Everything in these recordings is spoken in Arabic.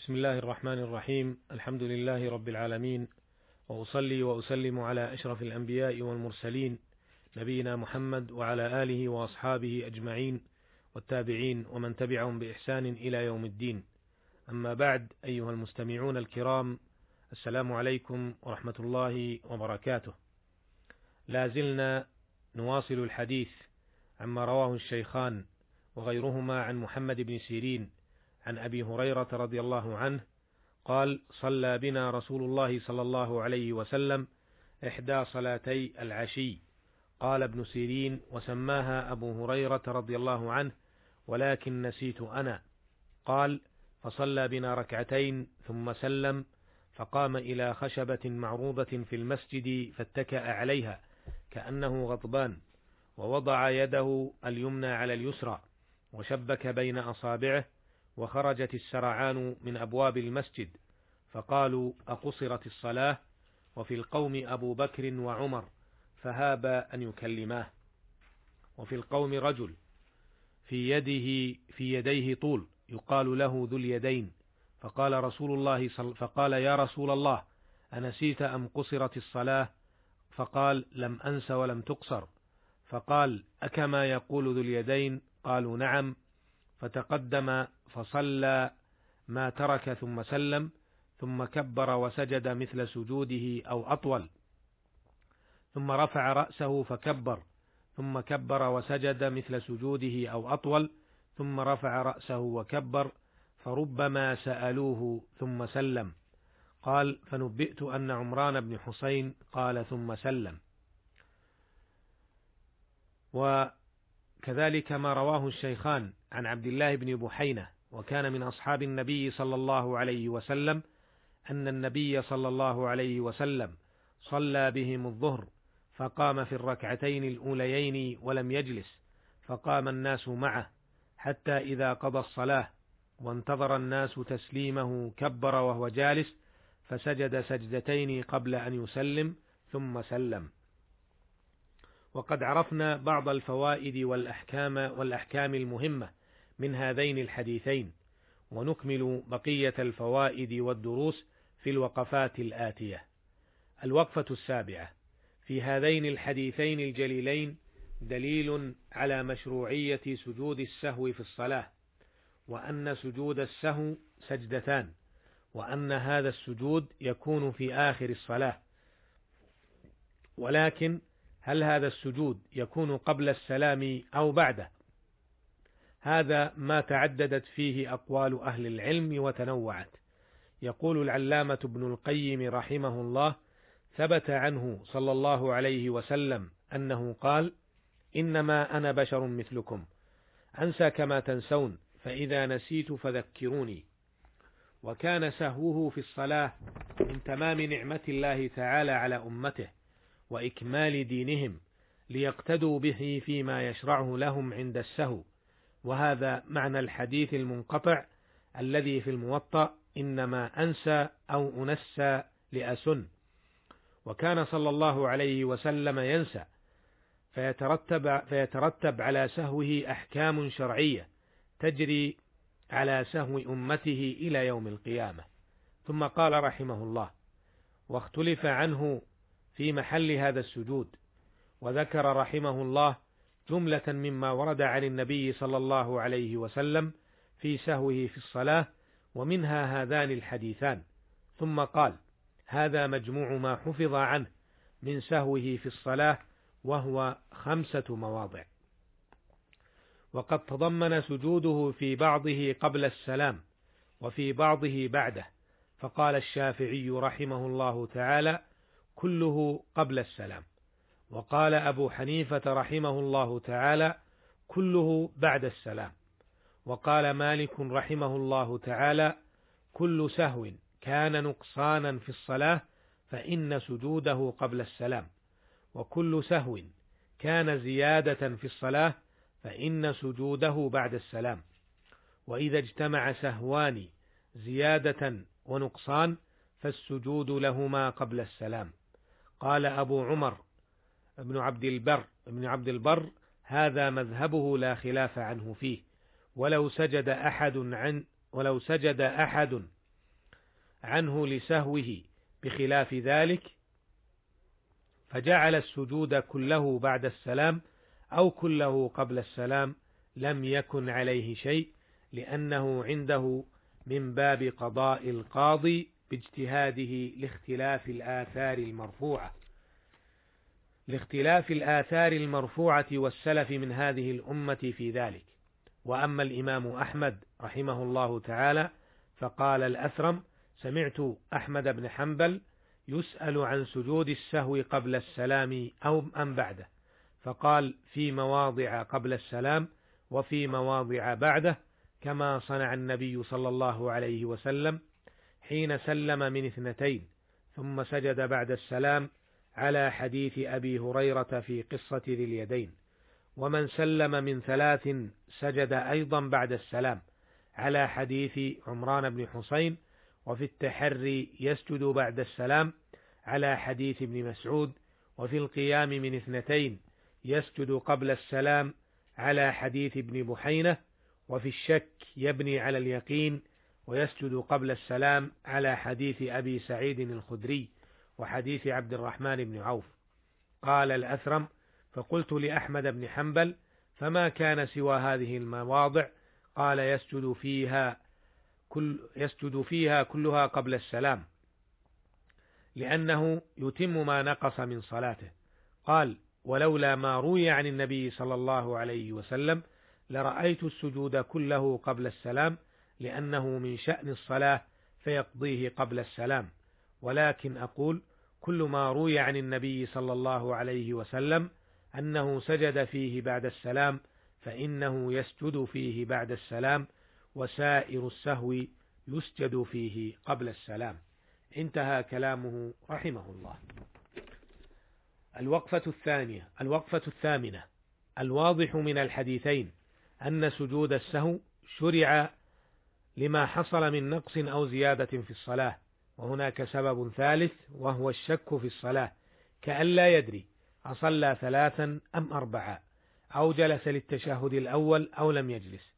بسم الله الرحمن الرحيم. الحمد لله رب العالمين. وأصلي وأسلم على أشرف الأنبياء والمرسلين نبينا محمد وعلى آله وأصحابه أجمعين والتابعين ومن تبعهم بإحسان إلى يوم الدين. أما بعد أيها المستمعون الكرام السلام عليكم ورحمة الله وبركاته. لا زلنا نواصل الحديث عما رواه الشيخان وغيرهما عن محمد بن سيرين عن أبي هريرة رضي الله عنه قال صلى بنا رسول الله صلى الله عليه وسلم إحدى صلاتي العشي قال ابن سيرين وسماها أبو هريرة رضي الله عنه ولكن نسيت أنا قال فصلى بنا ركعتين ثم سلم فقام إلى خشبة معروضة في المسجد فاتكأ عليها كأنه غضبان ووضع يده اليمنى على اليسرى وشبك بين أصابعه وخرجت السرعان من أبواب المسجد فقالوا أقصرت الصلاة؟ وفي القوم أبو بكر وعمر فهابا أن يكلماه. وفي القوم رجل في يده في يديه طول يقال له ذو اليدين. فقال رسول الله صل فقال يا رسول الله أنسيت أم قصرت الصلاة؟ فقال لم أنس ولم تقصر. فقال أكما يقول ذو اليدين؟ قالوا نعم. فتقدم فصلى ما ترك ثم سلم ثم كبر وسجد مثل سجوده أو أطول. ثم رفع رأسه فكبر ثم كبر وسجد مثل سجوده أو أطول ثم رفع رأسه وكبر فربما سألوه ثم سلم. قال فنبئت أن عمران بن حسين قال ثم سلم. وكذلك ما رواه الشيخان عن عبد الله بن بحينة وكان من أصحاب النبي صلى الله عليه وسلم أن النبي صلى الله عليه وسلم صلى بهم الظهر فقام في الركعتين الأوليين ولم يجلس فقام الناس معه حتى إذا قضى الصلاة وانتظر الناس تسليمه كبر وهو جالس فسجد سجدتين قبل أن يسلم ثم سلم. وقد عرفنا بعض الفوائد والأحكام والأحكام المهمة من هذين الحديثين ونكمل بقية الفوائد والدروس في الوقفات الآتية. الوقفة السابعة في هذين الحديثين الجليلين دليل على مشروعية سجود السهو في الصلاة، وأن سجود السهو سجدتان، وأن هذا السجود يكون في آخر الصلاة. ولكن هل هذا السجود يكون قبل السلام أو بعده؟ هذا ما تعددت فيه أقوال أهل العلم وتنوعت. يقول العلامة ابن القيم رحمه الله ثبت عنه صلى الله عليه وسلم أنه قال إنما أنا بشر مثلكم أنسى كما تنسون فإذا نسيت فذكروني. وكان سهوه في الصلاة من تمام نعمة الله تعالى على أمته وإكمال دينهم ليقتدوا به فيما يشرعه لهم عند السهو. وهذا معنى الحديث المنقطع الذي في الموطأ إنما أنسى أو أنسى لأسن. وكان صلى الله عليه وسلم ينسى فيترتب, فيترتب على سهوه أحكام شرعية تجري على سهو أمته إلى يوم القيامة. ثم قال رحمه الله واختلف عنه في محل هذا السجود وذكر رحمه الله جملة مما ورد عن النبي صلى الله عليه وسلم في سهوه في الصلاة ومنها هذان الحديثان. ثم قال هذا مجموع ما حفظ عنه من سهوه في الصلاة وهو خمسة مواضع. وقد تضمن سجوده في بعضه قبل السلام وفي بعضه بعده. فقال الشافعي رحمه الله تعالى كله قبل السلام. وقال أبو حنيفة رحمه الله تعالى كله بعد السلام. وقال مالك رحمه الله تعالى كل سهو كان نقصانا في الصلاة فإن سجوده قبل السلام. وكل سهو كان زيادة في الصلاة فإن سجوده بعد السلام. وإذا اجتمع سهوان زيادة ونقصان فالسجود لهما قبل السلام. قال أبو عمر ابن عبد البر ابن عبد البر هذا مذهبه لا خلاف عنه فيه. ولو سجد أحد عن ولو سجد أحد عنه لسهوه بخلاف ذلك فجعل السجود كله بعد السلام أو كله قبل السلام لم يكن عليه شيء لأنه عنده من باب قضاء القاضي باجتهاده لاختلاف الآثار المرفوعة. لاختلاف الآثار المرفوعة والسلف من هذه الأمة في ذلك. وأما الإمام أحمد رحمه الله تعالى فقال الأثرم سمعت أحمد بن حنبل يسأل عن سجود السهو قبل السلام أو أم بعده فقال في مواضع قبل السلام وفي مواضع بعده كما صنع النبي صلى الله عليه وسلم حين سلم من اثنتين ثم سجد بعد السلام على حديث أبي هريرة في قصة ذي اليدين. ومن سلم من ثلاث سجد أيضا بعد السلام. على حديث عمران بن حسين وفي التحري يسجد بعد السلام. على حديث ابن مسعود وفي القيام من اثنتين يسجد قبل السلام. على حديث ابن بحينة وفي الشك يبني على اليقين ويسجد قبل السلام. على حديث أبي سعيد الخدري. وحديث عبد الرحمن بن عوف. قال الأثرم فقلت لأحمد بن حنبل فما كان سوى هذه المواضع؟ قال يسجد فيها كل يسجد فيها كلها قبل السلام لأنه يتم ما نقص من صلاته. قال ولولا ما روي عن النبي صلى الله عليه وسلم لرأيت السجود كله قبل السلام لأنه من شأن الصلاة فيقضيه قبل السلام. ولكن أقول كل ما روي عن النبي صلى الله عليه وسلم أنه سجد فيه بعد السلام فإنه يسجد فيه بعد السلام وسائر السهو يسجد فيه قبل السلام. انتهى كلامه رحمه الله. الوقفة الثانية الوقفة الثامنة. الواضح من الحديثين أن سجود السهو شرع لما حصل من نقص أو زيادة في الصلاة. وهناك سبب ثالث وهو الشك في الصلاة كأن لا يدري أصلى ثلاثا أم أربعا أو جلس للتشهد الأول أو لم يجلس.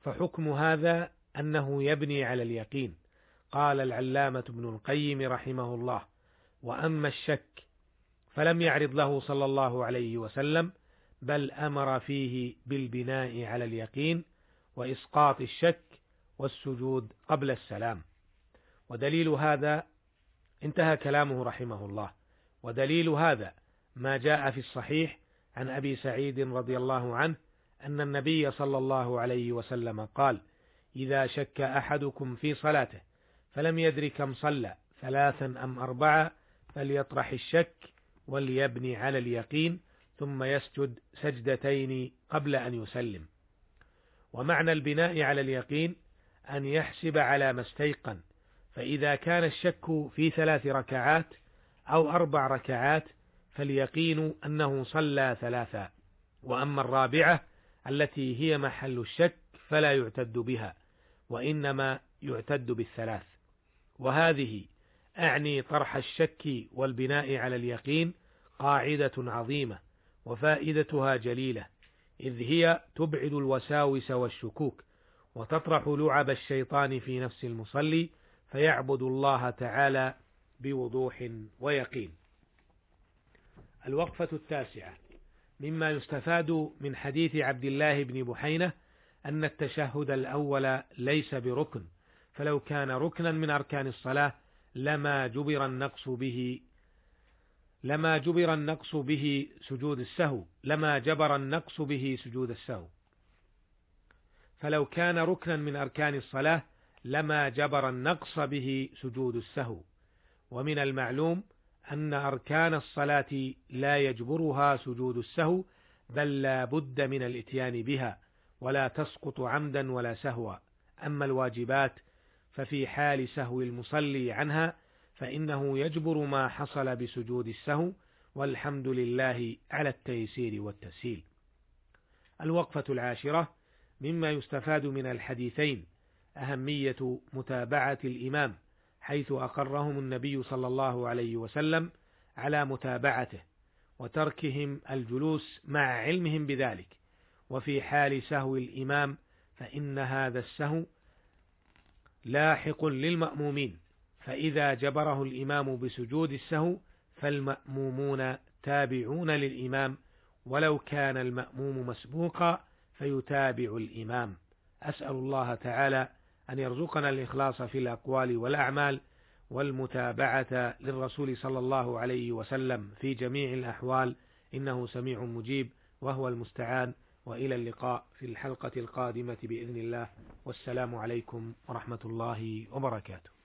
فحكم هذا أنه يبني على اليقين. قال العلامة ابن القيم رحمه الله وأما الشك فلم يعرض له صلى الله عليه وسلم بل أمر فيه بالبناء على اليقين وإسقاط الشك والسجود قبل السلام. ودليل هذا انتهى كلامه رحمه الله. ودليل هذا ما جاء في الصحيح عن أبي سعيد رضي الله عنه أن النبي صلى الله عليه وسلم قال إذا شك أحدكم في صلاته فلم يدر كم صلى ثلاثا أم أربعة فليطرح الشك وليبني على اليقين ثم يسجد سجدتين قبل أن يسلم. ومعنى البناء على اليقين أن يحسب على ما استيقن فإذا كان الشك في ثلاث ركعات أو أربع ركعات فاليقين أنه صلى ثلاثا وأما الرابعة التي هي محل الشك فلا يعتد بها وإنما يعتد بالثلاث. وهذه أعني طرح الشك والبناء على اليقين قاعدة عظيمة وفائدتها جليلة إذ هي تبعد الوساوس والشكوك وتطرح لعب الشيطان في نفس المصلي فيعبد الله تعالى بوضوح ويقين. الوقفة التاسعة مما يستفاد من حديث عبد الله بن بحينة أن التشهد الأول ليس بركن، فلو كان ركنا من أركان الصلاة لما جبر النقص به لما جبر النقص به سجود السهو لما جبر النقص به سجود السهو فلو كان ركنا من أركان الصلاة لما جبر النقص به سجود السهو. ومن المعلوم أن أركان الصلاة لا يجبرها سجود السهو بل لا بد من الإتيان بها ولا تسقط عمدا ولا سهوا. أما الواجبات ففي حال سهو المصلي عنها فإنه يجبر ما حصل بسجود السهو والحمد لله على التيسير والتسهيل. الوقفة العاشرة مما يستفاد من الحديثين. أهمية متابعة الإمام حيث أقرهم النبي صلى الله عليه وسلم على متابعته وتركهم الجلوس مع علمهم بذلك. وفي حال سهو الإمام فإن هذا السهو لاحق للمأمومين فإذا جبره الإمام بسجود السهو فالمأمومون تابعون للإمام ولو كان المأموم مسبوقا فيتابع الإمام. أسأل الله تعالى أن يرزقنا الإخلاص في الأقوال والأعمال والمتابعة للرسول صلى الله عليه وسلم في جميع الأحوال. إنه سميع مجيب وهو المستعان. وإلى اللقاء في الحلقة القادمة بإذن الله. والسلام عليكم ورحمة الله وبركاته.